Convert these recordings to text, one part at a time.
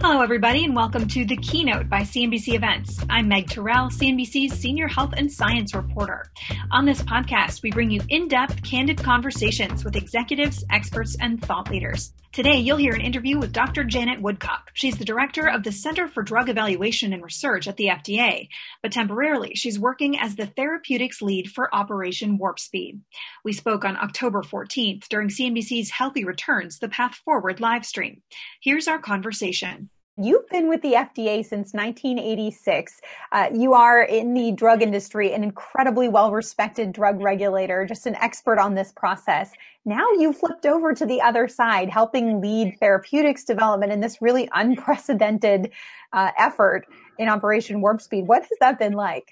Hello, everybody, and welcome to The Keynote by CNBC Events. I'm Meg Terrell, CNBC's Senior Health and Science Reporter. On this podcast, we bring you in depth, candid conversations with executives, experts, and thought leaders. Today, you'll hear an interview with Dr. Janet Woodcock. She's the director of the Center for Drug Evaluation and Research at the FDA, but temporarily, she's working as the therapeutics lead for Operation Warp Speed. We spoke on October 14th during CNBC's Healthy Returns, the Path Forward live stream. Here's our conversation. You've been with the FDA since 1986. Uh, you are in the drug industry, an incredibly well respected drug regulator, just an expert on this process. Now you flipped over to the other side, helping lead therapeutics development in this really unprecedented uh, effort in Operation Warp Speed. What has that been like?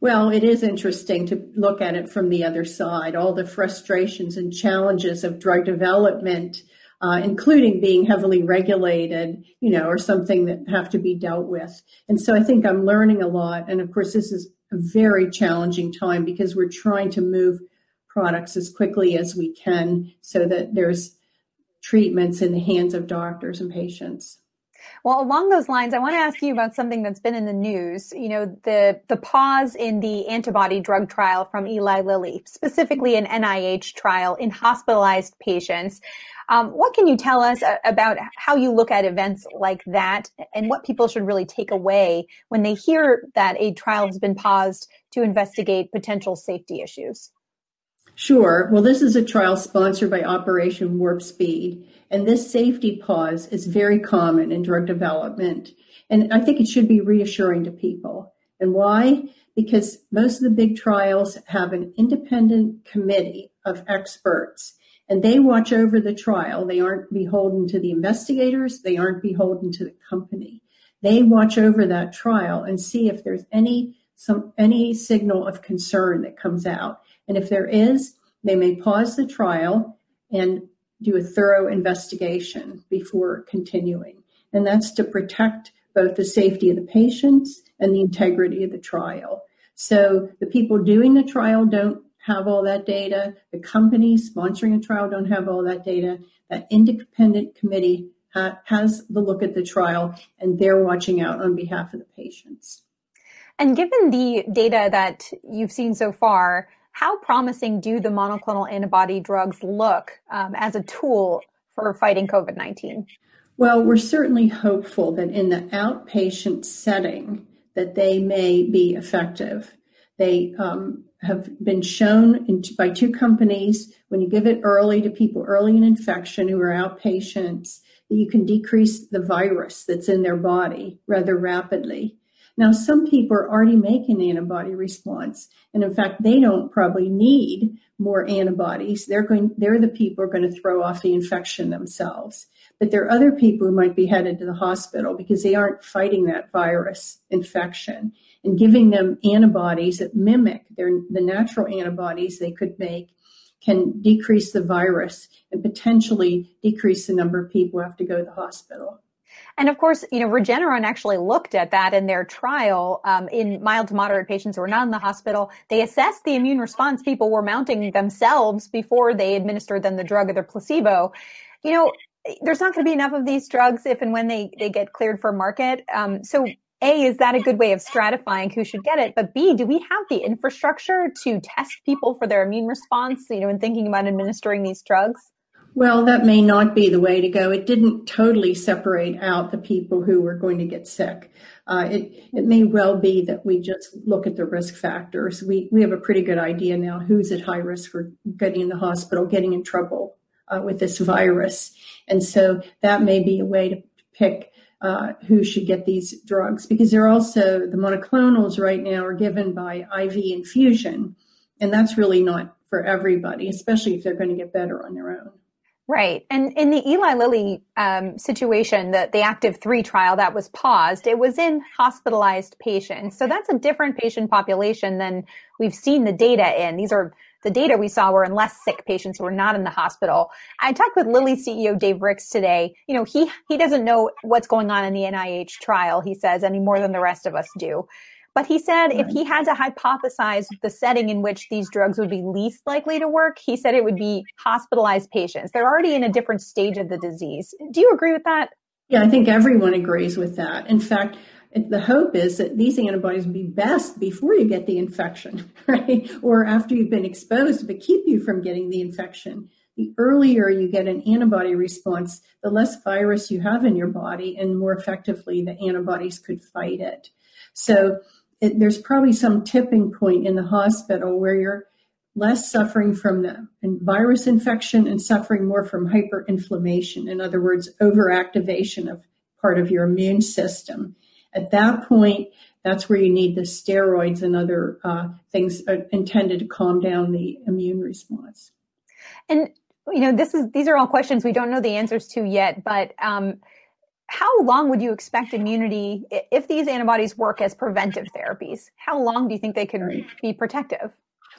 Well, it is interesting to look at it from the other side, all the frustrations and challenges of drug development uh, including being heavily regulated, you know, or something that have to be dealt with. And so I think I'm learning a lot. And of course, this is a very challenging time because we're trying to move products as quickly as we can so that there's treatments in the hands of doctors and patients. Well, along those lines, I want to ask you about something that's been in the news. You know, the the pause in the antibody drug trial from Eli Lilly, specifically an NIH trial in hospitalized patients. Um, what can you tell us uh, about how you look at events like that and what people should really take away when they hear that a trial has been paused to investigate potential safety issues? Sure. Well, this is a trial sponsored by Operation Warp Speed, and this safety pause is very common in drug development. And I think it should be reassuring to people. And why? Because most of the big trials have an independent committee of experts and they watch over the trial. They aren't beholden to the investigators. They aren't beholden to the company. They watch over that trial and see if there's any some any signal of concern that comes out. And if there is, they may pause the trial and do a thorough investigation before continuing. And that's to protect both the safety of the patients and the integrity of the trial. So the people doing the trial don't have all that data. The companies sponsoring a trial don't have all that data. That independent committee ha- has the look at the trial and they're watching out on behalf of the patients. And given the data that you've seen so far, how promising do the monoclonal antibody drugs look um, as a tool for fighting COVID 19? Well, we're certainly hopeful that in the outpatient setting that they may be effective. They um, have been shown in, by two companies when you give it early to people early in infection who are outpatients that you can decrease the virus that's in their body rather rapidly. Now, some people are already making antibody response, and in fact, they don't probably need more antibodies. They're going, they're the people who are going to throw off the infection themselves. But there are other people who might be headed to the hospital because they aren't fighting that virus infection and giving them antibodies that mimic their, the natural antibodies they could make can decrease the virus and potentially decrease the number of people who have to go to the hospital. And of course, you know, Regeneron actually looked at that in their trial um, in mild to moderate patients who were not in the hospital. They assessed the immune response people were mounting themselves before they administered them the drug or the placebo. You know, there's not going to be enough of these drugs if and when they, they get cleared for market. Um, so a, is that a good way of stratifying who should get it? But B, do we have the infrastructure to test people for their immune response, you know, in thinking about administering these drugs? Well, that may not be the way to go. It didn't totally separate out the people who were going to get sick. Uh, it, it may well be that we just look at the risk factors. We, we have a pretty good idea now who's at high risk for getting in the hospital, getting in trouble uh, with this virus. And so that may be a way to pick uh, who should get these drugs because they're also the monoclonals right now are given by IV infusion, and that's really not for everybody, especially if they're going to get better on their own. Right. And in the Eli Lilly um, situation, the, the active three trial that was paused, it was in hospitalized patients. So that's a different patient population than we've seen the data in. These are the data we saw were in less sick patients who were not in the hospital. I talked with Lilly CEO Dave Ricks today. You know, he, he doesn't know what's going on in the NIH trial, he says, any more than the rest of us do. But he said right. if he had to hypothesize the setting in which these drugs would be least likely to work, he said it would be hospitalized patients. They're already in a different stage of the disease. Do you agree with that? Yeah, I think everyone agrees with that. In fact, the hope is that these antibodies be best before you get the infection, right? Or after you've been exposed, but keep you from getting the infection. The earlier you get an antibody response, the less virus you have in your body, and more effectively the antibodies could fight it. So it, there's probably some tipping point in the hospital where you're less suffering from the virus infection and suffering more from hyperinflammation. In other words, overactivation of part of your immune system. At that point, that's where you need the steroids and other uh, things uh, intended to calm down the immune response. And you know, this is these are all questions we don't know the answers to yet, but um, how long would you expect immunity if these antibodies work as preventive therapies? How long do you think they could right. be protective?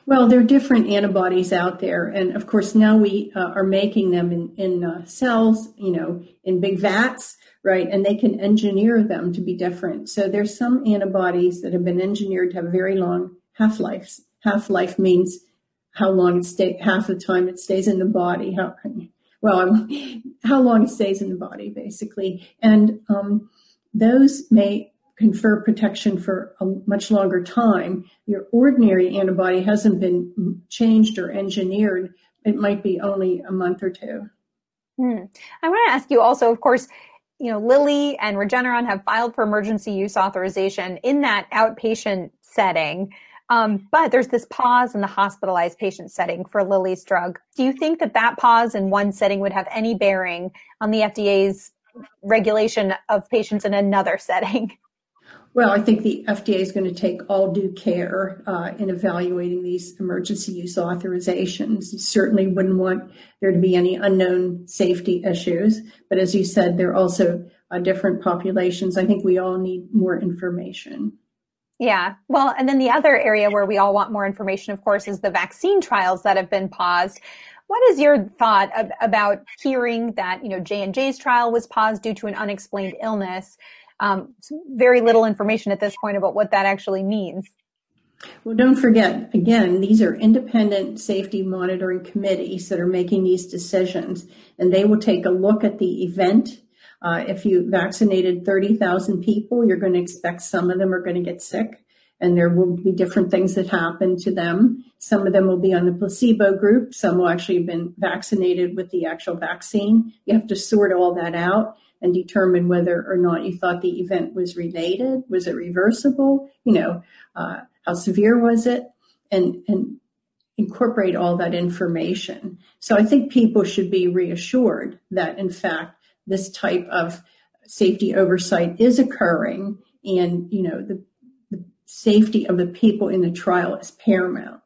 Well, there are different antibodies out there, and of course now we uh, are making them in, in uh, cells, you know, in big vats, right? And they can engineer them to be different. So there's some antibodies that have been engineered to have very long half lives. Half life means how long it stay half the time it stays in the body. How well, how long it stays in the body, basically. And um, those may confer protection for a much longer time. Your ordinary antibody hasn't been changed or engineered. It might be only a month or two. Hmm. I want to ask you also, of course, you know, Lilly and Regeneron have filed for emergency use authorization in that outpatient setting. Um, but there's this pause in the hospitalized patient setting for Lilly's drug. Do you think that that pause in one setting would have any bearing on the FDA's regulation of patients in another setting? Well, I think the FDA is going to take all due care uh, in evaluating these emergency use authorizations. Certainly wouldn't want there to be any unknown safety issues. But as you said, there are also uh, different populations. I think we all need more information. Yeah. Well, and then the other area where we all want more information, of course, is the vaccine trials that have been paused. What is your thought ab- about hearing that, you know, J&J's trial was paused due to an unexplained illness? Um, very little information at this point about what that actually means. Well, don't forget, again, these are independent safety monitoring committees that are making these decisions, and they will take a look at the event uh, if you vaccinated 30,000 people, you're going to expect some of them are going to get sick and there will be different things that happen to them. Some of them will be on the placebo group. Some will actually have been vaccinated with the actual vaccine. You have to sort all that out and determine whether or not you thought the event was related. Was it reversible? You know, uh, how severe was it? And, and incorporate all that information. So I think people should be reassured that in fact this type of safety oversight is occurring and you know the, the safety of the people in the trial is paramount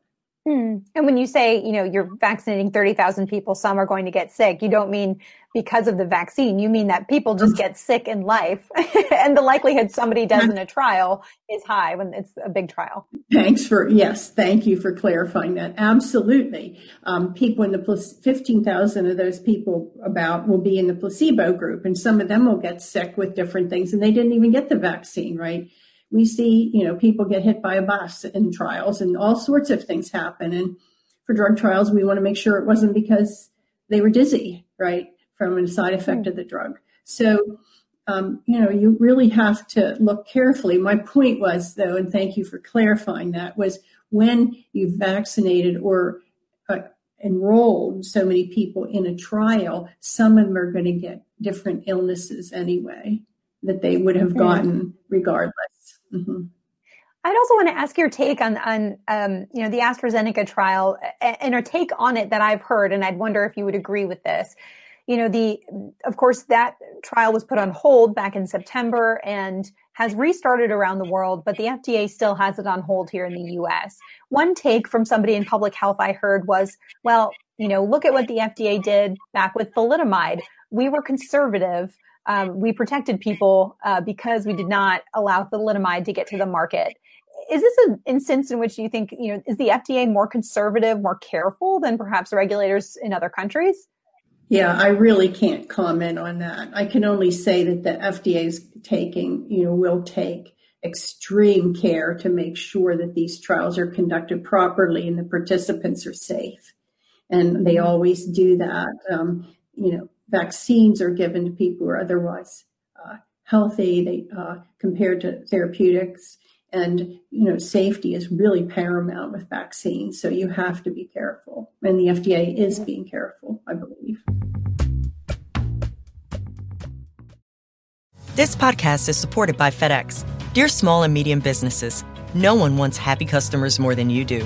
Hmm. And when you say, you know, you're vaccinating 30,000 people, some are going to get sick, you don't mean because of the vaccine. You mean that people just get sick in life and the likelihood somebody does in a trial is high when it's a big trial. Thanks for, yes, thank you for clarifying that. Absolutely. Um, people in the 15,000 of those people about will be in the placebo group and some of them will get sick with different things and they didn't even get the vaccine, right? We see, you know, people get hit by a bus in trials and all sorts of things happen. And for drug trials, we want to make sure it wasn't because they were dizzy, right, from a side effect mm. of the drug. So, um, you know, you really have to look carefully. My point was, though, and thank you for clarifying that, was when you've vaccinated or uh, enrolled so many people in a trial, some of them are going to get different illnesses anyway that they would have hmm. gotten regardless. Mm-hmm. I'd also want to ask your take on on um, you know the AstraZeneca trial and a take on it that I've heard, and I'd wonder if you would agree with this. You know, the of course that trial was put on hold back in September and has restarted around the world, but the FDA still has it on hold here in the U.S. One take from somebody in public health I heard was, well, you know, look at what the FDA did back with thalidomide. We were conservative. Um, we protected people uh, because we did not allow thalidomide to get to the market. Is this an instance in which you think, you know, is the FDA more conservative, more careful than perhaps regulators in other countries? Yeah, I really can't comment on that. I can only say that the FDA is taking, you know, will take extreme care to make sure that these trials are conducted properly and the participants are safe. And they always do that. Um, you know, vaccines are given to people who are otherwise uh, healthy they, uh, compared to therapeutics. And, you know, safety is really paramount with vaccines. So you have to be careful. And the FDA is being careful, I believe. This podcast is supported by FedEx. Dear small and medium businesses, no one wants happy customers more than you do.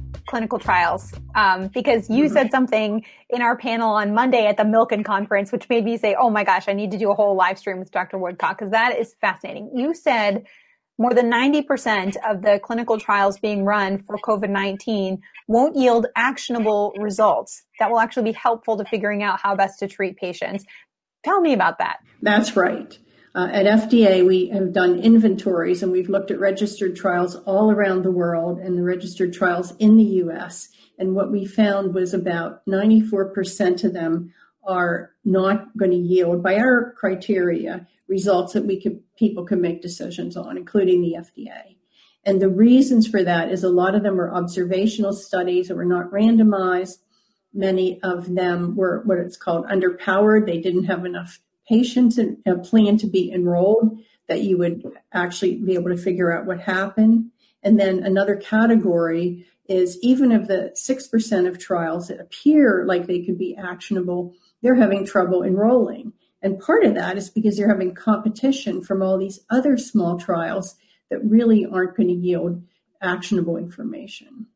clinical trials um, because you mm-hmm. said something in our panel on Monday at the Milken conference, which made me say, "Oh my gosh, I need to do a whole live stream with Dr. Woodcock because that is fascinating." You said more than 90% of the clinical trials being run for COVID-19 won't yield actionable results that will actually be helpful to figuring out how best to treat patients. Tell me about that. That's right. Uh, at FDA, we have done inventories and we've looked at registered trials all around the world and the registered trials in the US. And what we found was about 94% of them are not going to yield, by our criteria, results that we could people can make decisions on, including the FDA. And the reasons for that is a lot of them are observational studies that were not randomized. Many of them were what it's called underpowered. They didn't have enough patients a uh, plan to be enrolled that you would actually be able to figure out what happened. And then another category is even of the 6% of trials that appear like they could be actionable, they're having trouble enrolling. And part of that is because they're having competition from all these other small trials that really aren't going to yield actionable information.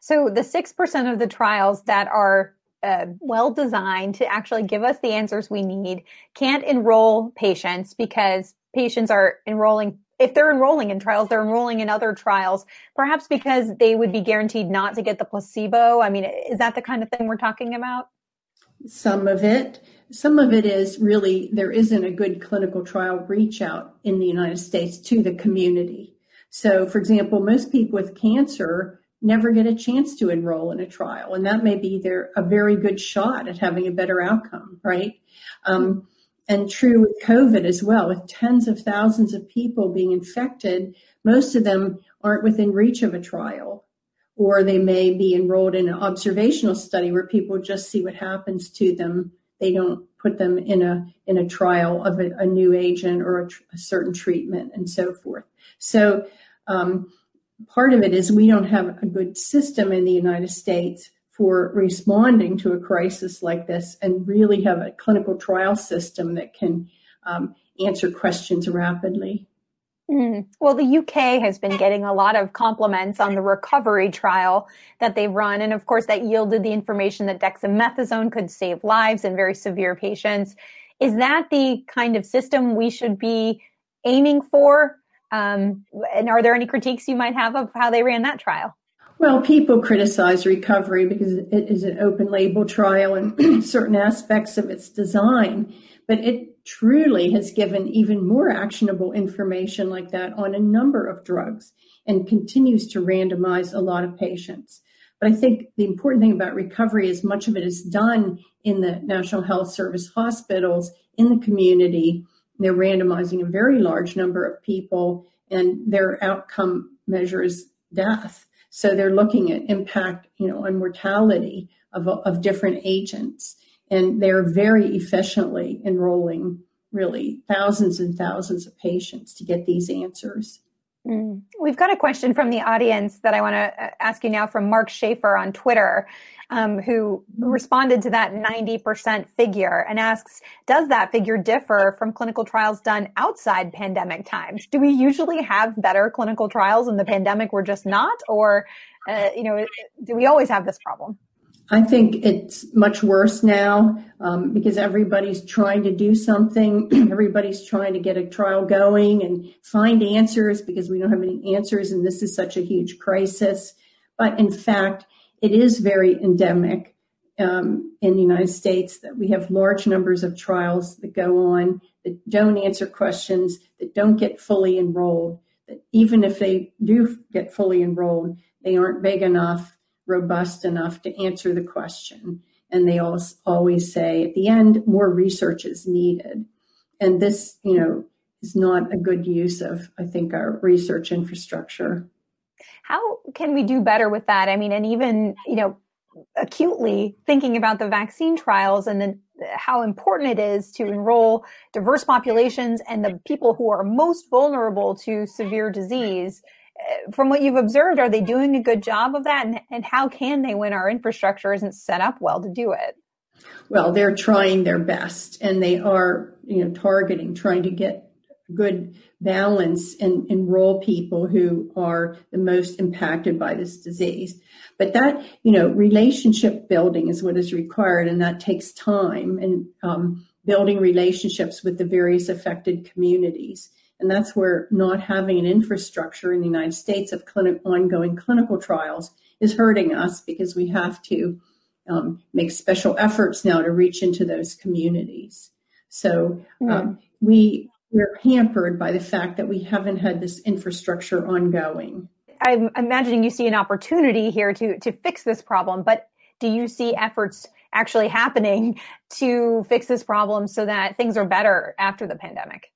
So the 6% of the trials that are uh, well designed to actually give us the answers we need. Can't enroll patients because patients are enrolling if they're enrolling in trials they're enrolling in other trials perhaps because they would be guaranteed not to get the placebo. I mean is that the kind of thing we're talking about? Some of it. Some of it is really there isn't a good clinical trial reach out in the united states to the community. So for example most people with cancer never get a chance to enroll in a trial. And that may be their a very good shot at having a better outcome, right? Um, and true with COVID as well, with tens of thousands of people being infected, most of them aren't within reach of a trial. Or they may be enrolled in an observational study where people just see what happens to them. They don't put them in a in a trial of a, a new agent or a, tr- a, certain treatment and so forth. So um, part of it is we don't have a good system in the United States for responding to a crisis like this and really have a clinical trial system that can um, answer questions rapidly. Mm. Well, the UK has been getting a lot of compliments on the recovery trial that they've run. And of course, that yielded the information that dexamethasone could save lives in very severe patients. Is that the kind of system we should be aiming for um, and are there any critiques you might have of how they ran that trial? Well, people criticize recovery because it is an open label trial and certain aspects of its design, but it truly has given even more actionable information like that on a number of drugs and continues to randomize a lot of patients. But I think the important thing about recovery is much of it is done in the National Health Service hospitals, in the community, they're randomizing a very large number of people, and their outcome measures death. So they're looking at impact, you know, on mortality of, of different agents. And they're very efficiently enrolling really thousands and thousands of patients to get these answers. Mm. We've got a question from the audience that I want to uh, ask you now from Mark Schaefer on Twitter, um, who responded to that 90% figure and asks, does that figure differ from clinical trials done outside pandemic times? Do we usually have better clinical trials in the pandemic we're just not? Or, uh, you know, do we always have this problem? I think it's much worse now um, because everybody's trying to do something. everybody's trying to get a trial going and find answers because we don't have any answers, and this is such a huge crisis. But in fact, it is very endemic um, in the United States that we have large numbers of trials that go on that don't answer questions, that don't get fully enrolled, that even if they do get fully enrolled, they aren't big enough robust enough to answer the question. And they always say at the end, more research is needed. And this, you know, is not a good use of, I think, our research infrastructure. How can we do better with that? I mean, and even, you know, acutely thinking about the vaccine trials and then how important it is to enroll diverse populations and the people who are most vulnerable to severe disease from what you've observed, are they doing a good job of that? And, and how can they when our infrastructure isn't set up well to do it? Well, they're trying their best and they are, you know, targeting, trying to get good balance and enroll people who are the most impacted by this disease. But that, you know, relationship building is what is required, and that takes time and um, building relationships with the various affected communities. And that's where not having an infrastructure in the United States of clinic, ongoing clinical trials is hurting us because we have to um, make special efforts now to reach into those communities. So um, we we're hampered by the fact that we haven't had this infrastructure ongoing. I'm imagining you see an opportunity here to to fix this problem, but do you see efforts actually happening to fix this problem so that things are better after the pandemic?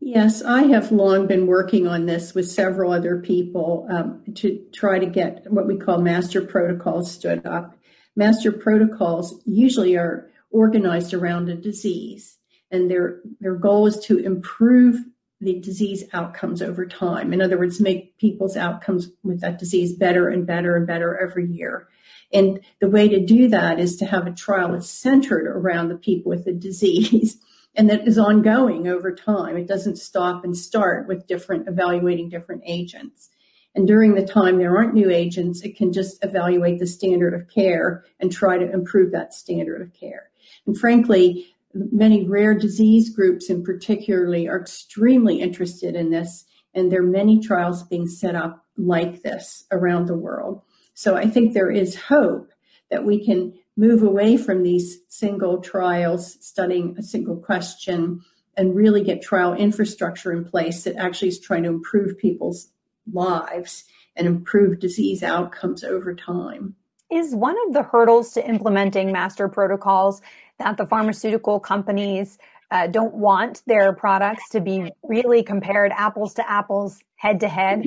Yes, I have long been working on this with several other people um, to try to get what we call master protocols stood up. Master protocols usually are organized around a disease, and their their goal is to improve the disease outcomes over time. In other words, make people's outcomes with that disease better and better and better every year. And the way to do that is to have a trial that's centered around the people with the disease and that is ongoing over time. It doesn't stop and start with different evaluating different agents. And during the time there aren't new agents, it can just evaluate the standard of care and try to improve that standard of care. And frankly, many rare disease groups in particularly are extremely interested in this and there are many trials being set up like this around the world. So I think there is hope that we can move away from these single trials, studying a single question, and really get trial infrastructure in place that actually is trying to improve people's lives and improve disease outcomes over time. Is one of the hurdles to implementing master protocols that the pharmaceutical companies uh, don't want their products to be really compared apples to apples, head to head?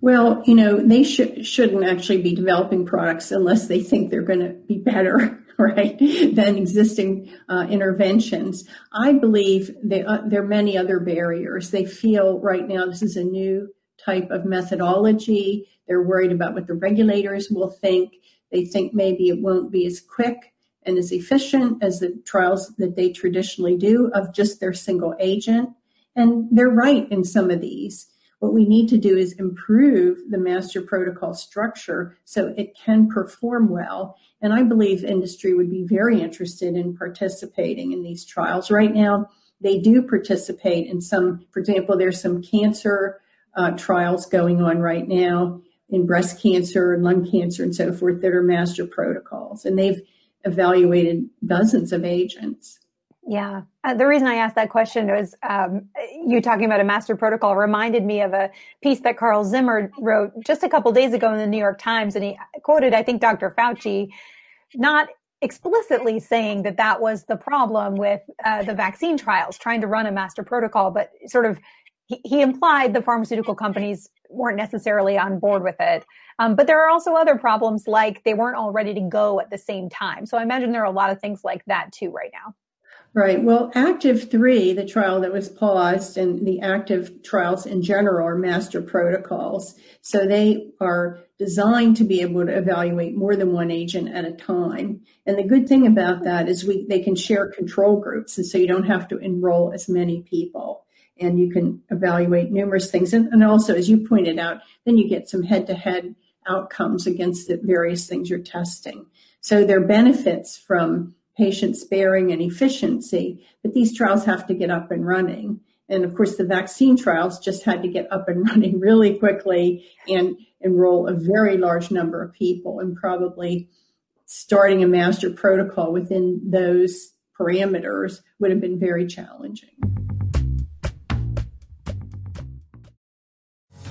Well, you know, they sh- shouldn't actually be developing products unless they think they're going to be better, right, than existing uh, interventions. I believe they, uh, there are many other barriers. They feel right now this is a new type of methodology. They're worried about what the regulators will think. They think maybe it won't be as quick and as efficient as the trials that they traditionally do of just their single agent. And they're right in some of these. What we need to do is improve the master protocol structure so it can perform well. And I believe industry would be very interested in participating in these trials. Right now, they do participate in some, for example, there's some cancer uh, trials going on right now in breast cancer and lung cancer and so forth that are master protocols. And they've evaluated dozens of agents. Yeah. Uh, the reason I asked that question was um, you talking about a master protocol reminded me of a piece that Carl Zimmer wrote just a couple days ago in the New York Times. And he quoted, I think, Dr. Fauci, not explicitly saying that that was the problem with uh, the vaccine trials, trying to run a master protocol, but sort of he, he implied the pharmaceutical companies weren't necessarily on board with it. Um, but there are also other problems like they weren't all ready to go at the same time. So I imagine there are a lot of things like that too right now. Right. Well, Active 3, the trial that was paused, and the active trials in general are master protocols. So they are designed to be able to evaluate more than one agent at a time. And the good thing about that is we they can share control groups, and so you don't have to enroll as many people. And you can evaluate numerous things. And, and also, as you pointed out, then you get some head to head outcomes against the various things you're testing. So there are benefits from patient sparing and efficiency, but these trials have to get up and running. And of course, the vaccine trials just had to get up and running really quickly and enroll a very large number of people and probably starting a master protocol within those parameters would have been very challenging.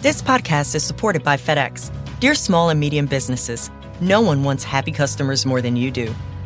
This podcast is supported by FedEx. Dear small and medium businesses, no one wants happy customers more than you do.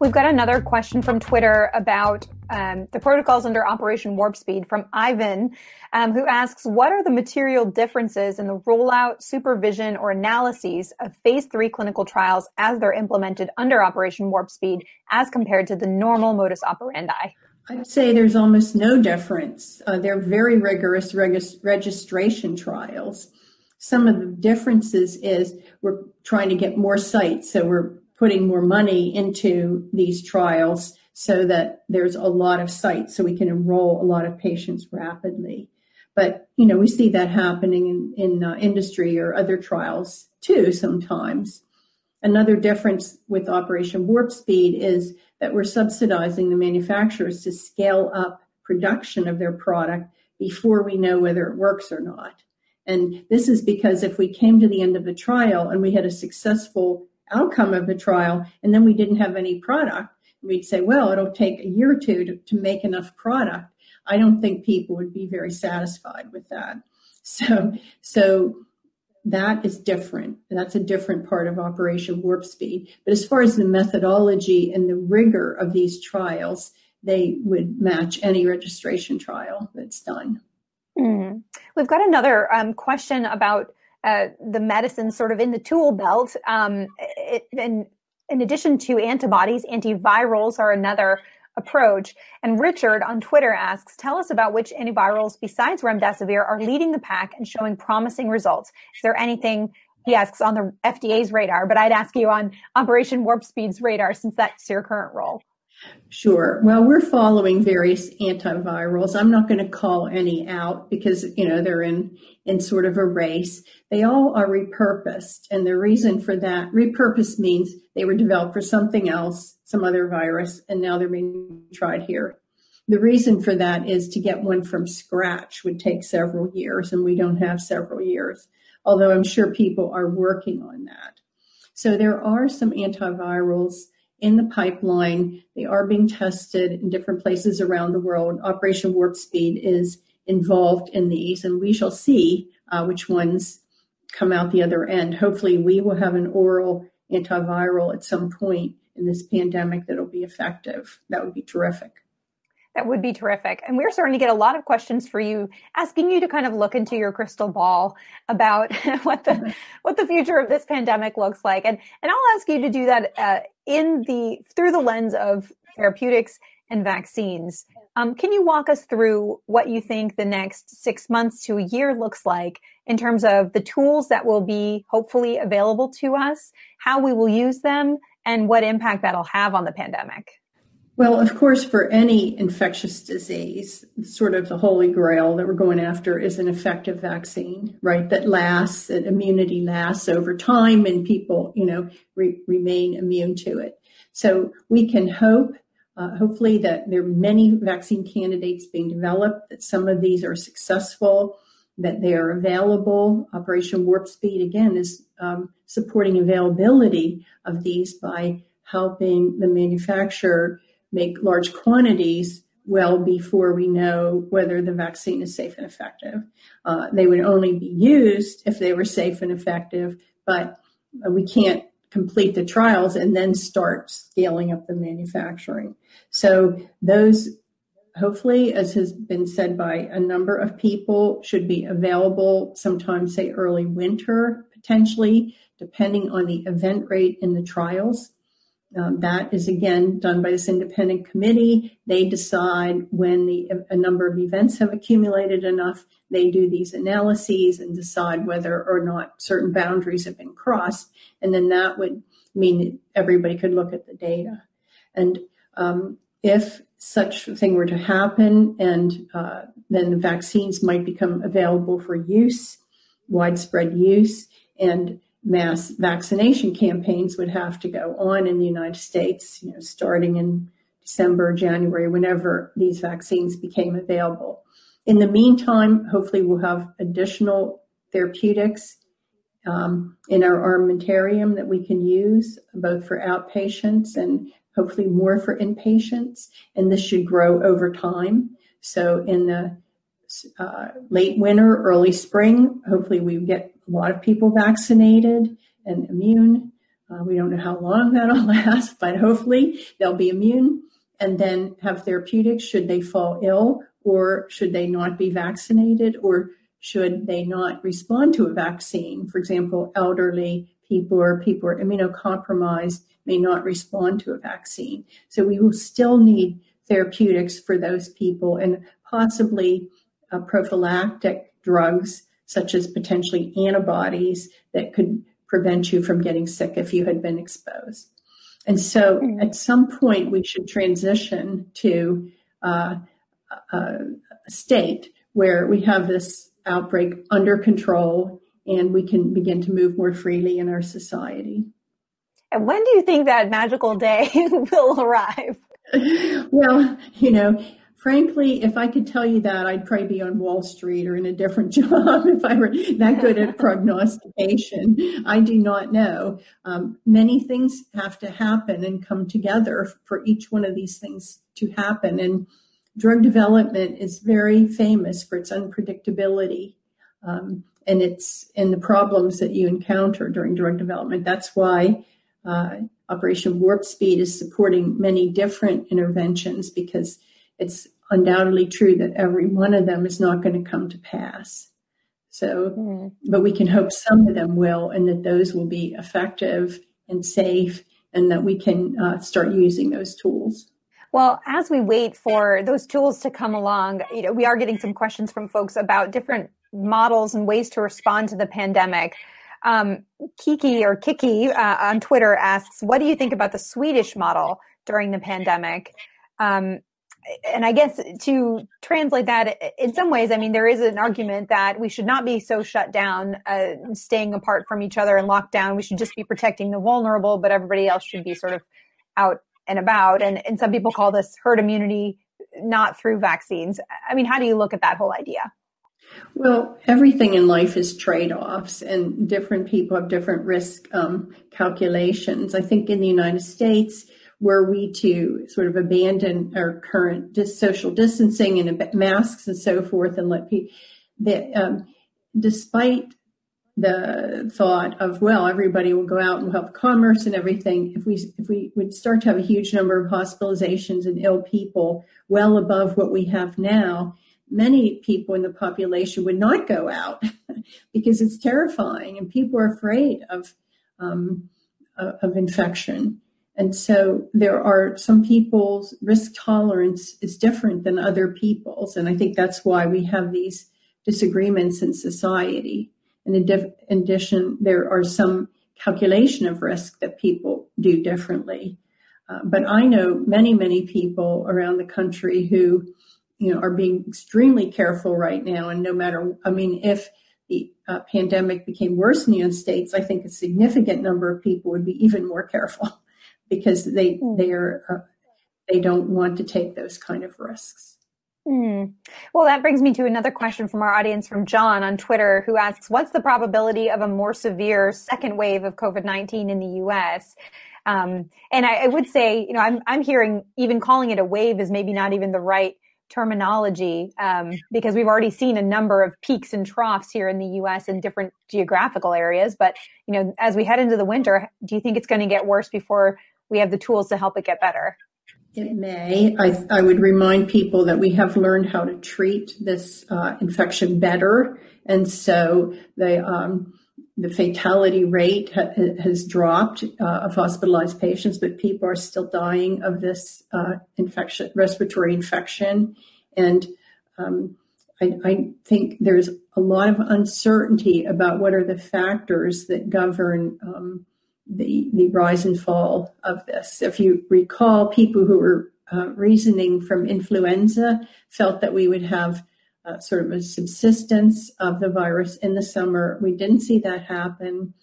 We've got another question from Twitter about um, the protocols under Operation Warp Speed from Ivan, um, who asks, "What are the material differences in the rollout, supervision, or analyses of Phase Three clinical trials as they're implemented under Operation Warp Speed, as compared to the normal modus operandi?" I'd say there's almost no difference. Uh, they're very rigorous registration trials. Some of the differences is we're trying to get more sites, so we're putting more money into these trials so that there's a lot of sites so we can enroll a lot of patients rapidly. But, you know, we see that happening in, in uh, industry or other trials too sometimes. Another difference with Operation Warp Speed is that we're subsidizing the manufacturers to scale up production of their product before we know whether it works or not. And this is because if we came to the end of the trial and we had a successful outcome of the trial and then we didn't have any product, we'd say, well, it'll take a year or two to, to make enough product. I don't think people would be very satisfied with that. So, so that is different. That's a different part of Operation Warp Speed. But as far as the methodology and the rigor of these trials, they would match any registration trial that's done. Mm. We've got another um, question about uh, the medicine sort of in the tool belt. Um, and in addition to antibodies, antivirals are another approach. And Richard on Twitter asks, tell us about which antivirals besides remdesivir are leading the pack and showing promising results. Is there anything he asks on the FDA's radar, but I'd ask you on Operation Warp Speed's radar since that's your current role. Sure. Well, we're following various antivirals. I'm not going to call any out because, you know, they're in, in sort of a race. They all are repurposed. And the reason for that, repurposed means they were developed for something else, some other virus, and now they're being tried here. The reason for that is to get one from scratch would take several years, and we don't have several years, although I'm sure people are working on that. So there are some antivirals in the pipeline. They are being tested in different places around the world. Operation Warp Speed is involved in these, and we shall see uh, which ones come out the other end. Hopefully, we will have an oral antiviral at some point in this pandemic that'll be effective. That would be terrific. That would be terrific. And we're starting to get a lot of questions for you, asking you to kind of look into your crystal ball about what the what the future of this pandemic looks like. And and I'll ask you to do that uh, in the through the lens of therapeutics and vaccines. Um, can you walk us through what you think the next six months to a year looks like in terms of the tools that will be hopefully available to us, how we will use them, and what impact that'll have on the pandemic? Well, of course, for any infectious disease, sort of the holy grail that we're going after is an effective vaccine, right? That lasts, that immunity lasts over time and people, you know, re- remain immune to it. So we can hope, uh, hopefully, that there are many vaccine candidates being developed, that some of these are successful, that they are available. Operation Warp Speed, again, is um, supporting availability of these by helping the manufacturer make large quantities well before we know whether the vaccine is safe and effective. Uh, they would only be used if they were safe and effective, but uh, we can't complete the trials and then start scaling up the manufacturing. So those hopefully, as has been said by a number of people, should be available sometime, say early winter, potentially, depending on the event rate in the trials. Um, that is again done by this independent committee. They decide when the a number of events have accumulated enough. They do these analyses and decide whether or not certain boundaries have been crossed, and then that would mean that everybody could look at the data. And um, if such a thing were to happen, and uh, then the vaccines might become available for use, widespread use, and mass vaccination campaigns would have to go on in the United States, you know, starting in December, January, whenever these vaccines became available. In the meantime, hopefully we'll have additional therapeutics um, in our armamentarium that we can use both for outpatients and hopefully more for inpatients. And this should grow over time. So in the uh, late winter, early spring. Hopefully, we get a lot of people vaccinated and immune. Uh, we don't know how long that'll last, but hopefully they'll be immune and then have therapeutics should they fall ill or should they not be vaccinated or should they not respond to a vaccine. For example, elderly people or people who are immunocompromised may not respond to a vaccine. So we will still need therapeutics for those people and possibly uh, prophylactic drugs, such as potentially antibodies that could prevent you from getting sick if you had been exposed. And so mm-hmm. at some point, we should transition to uh, a state where we have this outbreak under control and we can begin to move more freely in our society. And when do you think that magical day will arrive? Well, you know, frankly, if I could tell you that, I'd probably be on Wall Street or in a different job if I were that good at prognostication. I do not know. Um, many things have to happen and come together for each one of these things to happen. And drug development is very famous for its unpredictability. Um, and it's in the problems that you encounter during drug development. That's why uh, Operation Warp Speed is supporting many different interventions because it's undoubtedly true that every one of them is not going to come to pass. So, mm. but we can hope some of them will, and that those will be effective and safe, and that we can uh, start using those tools. Well, as we wait for those tools to come along, you know, we are getting some questions from folks about different models and ways to respond to the pandemic. Um, Kiki or Kiki uh, on Twitter asks, "What do you think about the Swedish model during the pandemic?" Um, and I guess to translate that in some ways, I mean, there is an argument that we should not be so shut down, uh, staying apart from each other and locked down. We should just be protecting the vulnerable, but everybody else should be sort of out and about. And, and some people call this herd immunity, not through vaccines. I mean, how do you look at that whole idea? Well, everything in life is trade offs, and different people have different risk um, calculations. I think in the United States, were we to sort of abandon our current dis- social distancing and masks and so forth and let people that um, despite the thought of well everybody will go out and we'll commerce and everything if we if we would start to have a huge number of hospitalizations and ill people well above what we have now many people in the population would not go out because it's terrifying and people are afraid of um, of infection and so there are some people's risk tolerance is different than other people's. And I think that's why we have these disagreements in society. And in addition, there are some calculation of risk that people do differently. Uh, but I know many, many people around the country who, you know, are being extremely careful right now. And no matter, I mean, if the uh, pandemic became worse in the United States, I think a significant number of people would be even more careful because they mm. they are uh, they don't want to take those kind of risks. Mm. Well, that brings me to another question from our audience from John on Twitter, who asks, "What's the probability of a more severe second wave of COVID nineteen in the U.S.?" Um, and I, I, would say, you know, I'm I'm hearing even calling it a wave is maybe not even the right terminology um, because we've already seen a number of peaks and troughs here in the U.S. in different geographical areas. But you know, as we head into the winter, do you think it's going to get worse before we have the tools to help it get better? It may. I, I would remind people that we have learned how to treat this uh, infection better, and so the um, the fatality rate ha- has dropped uh, of hospitalized patients, but people are still dying of this uh, infection, respiratory infection, and um, I, I, think there's a lot of uncertainty about what are the factors that govern um, the, the rise and fall of this. If you recall, people who were uh, reasoning from influenza felt that we would have uh, sort of a subsistence of the virus in the summer. We didn't see that happen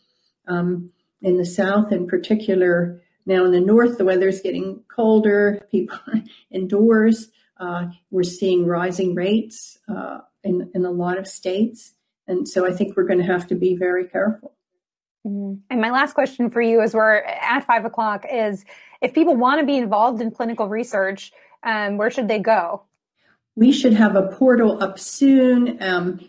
um, in the South, in particular. Now in the North, the weather is getting colder. People are indoors. Uh, we're seeing rising rates uh, in in a lot of states, and so I think we're going to have to be very careful. Mm-hmm. And my last question for you, as we're at five o'clock, is if people want to be involved in clinical research, um, where should they go? We should have a portal up soon um,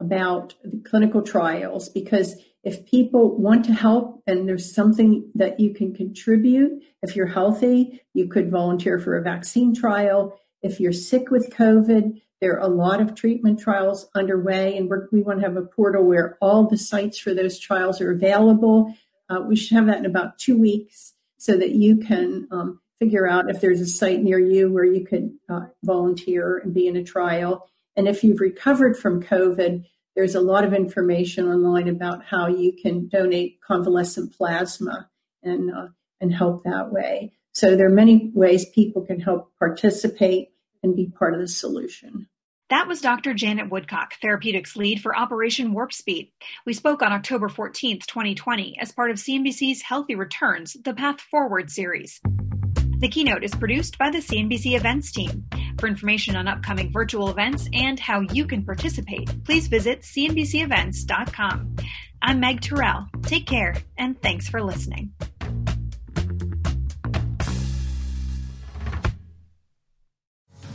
about clinical trials because if people want to help and there's something that you can contribute, if you're healthy, you could volunteer for a vaccine trial. If you're sick with COVID, there are a lot of treatment trials underway, and we want to have a portal where all the sites for those trials are available. Uh, we should have that in about two weeks so that you can um, figure out if there's a site near you where you could uh, volunteer and be in a trial. And if you've recovered from COVID, there's a lot of information online about how you can donate convalescent plasma and uh, and help that way. So there are many ways people can help participate and be part of the solution. That was Dr. Janet Woodcock, therapeutics lead for Operation Warp Speed. We spoke on October 14th, 2020, as part of CNBC's Healthy Returns, the Path Forward series. The keynote is produced by the CNBC events team. For information on upcoming virtual events and how you can participate, please visit cnbcevents.com. I'm Meg Tirrell. Take care, and thanks for listening.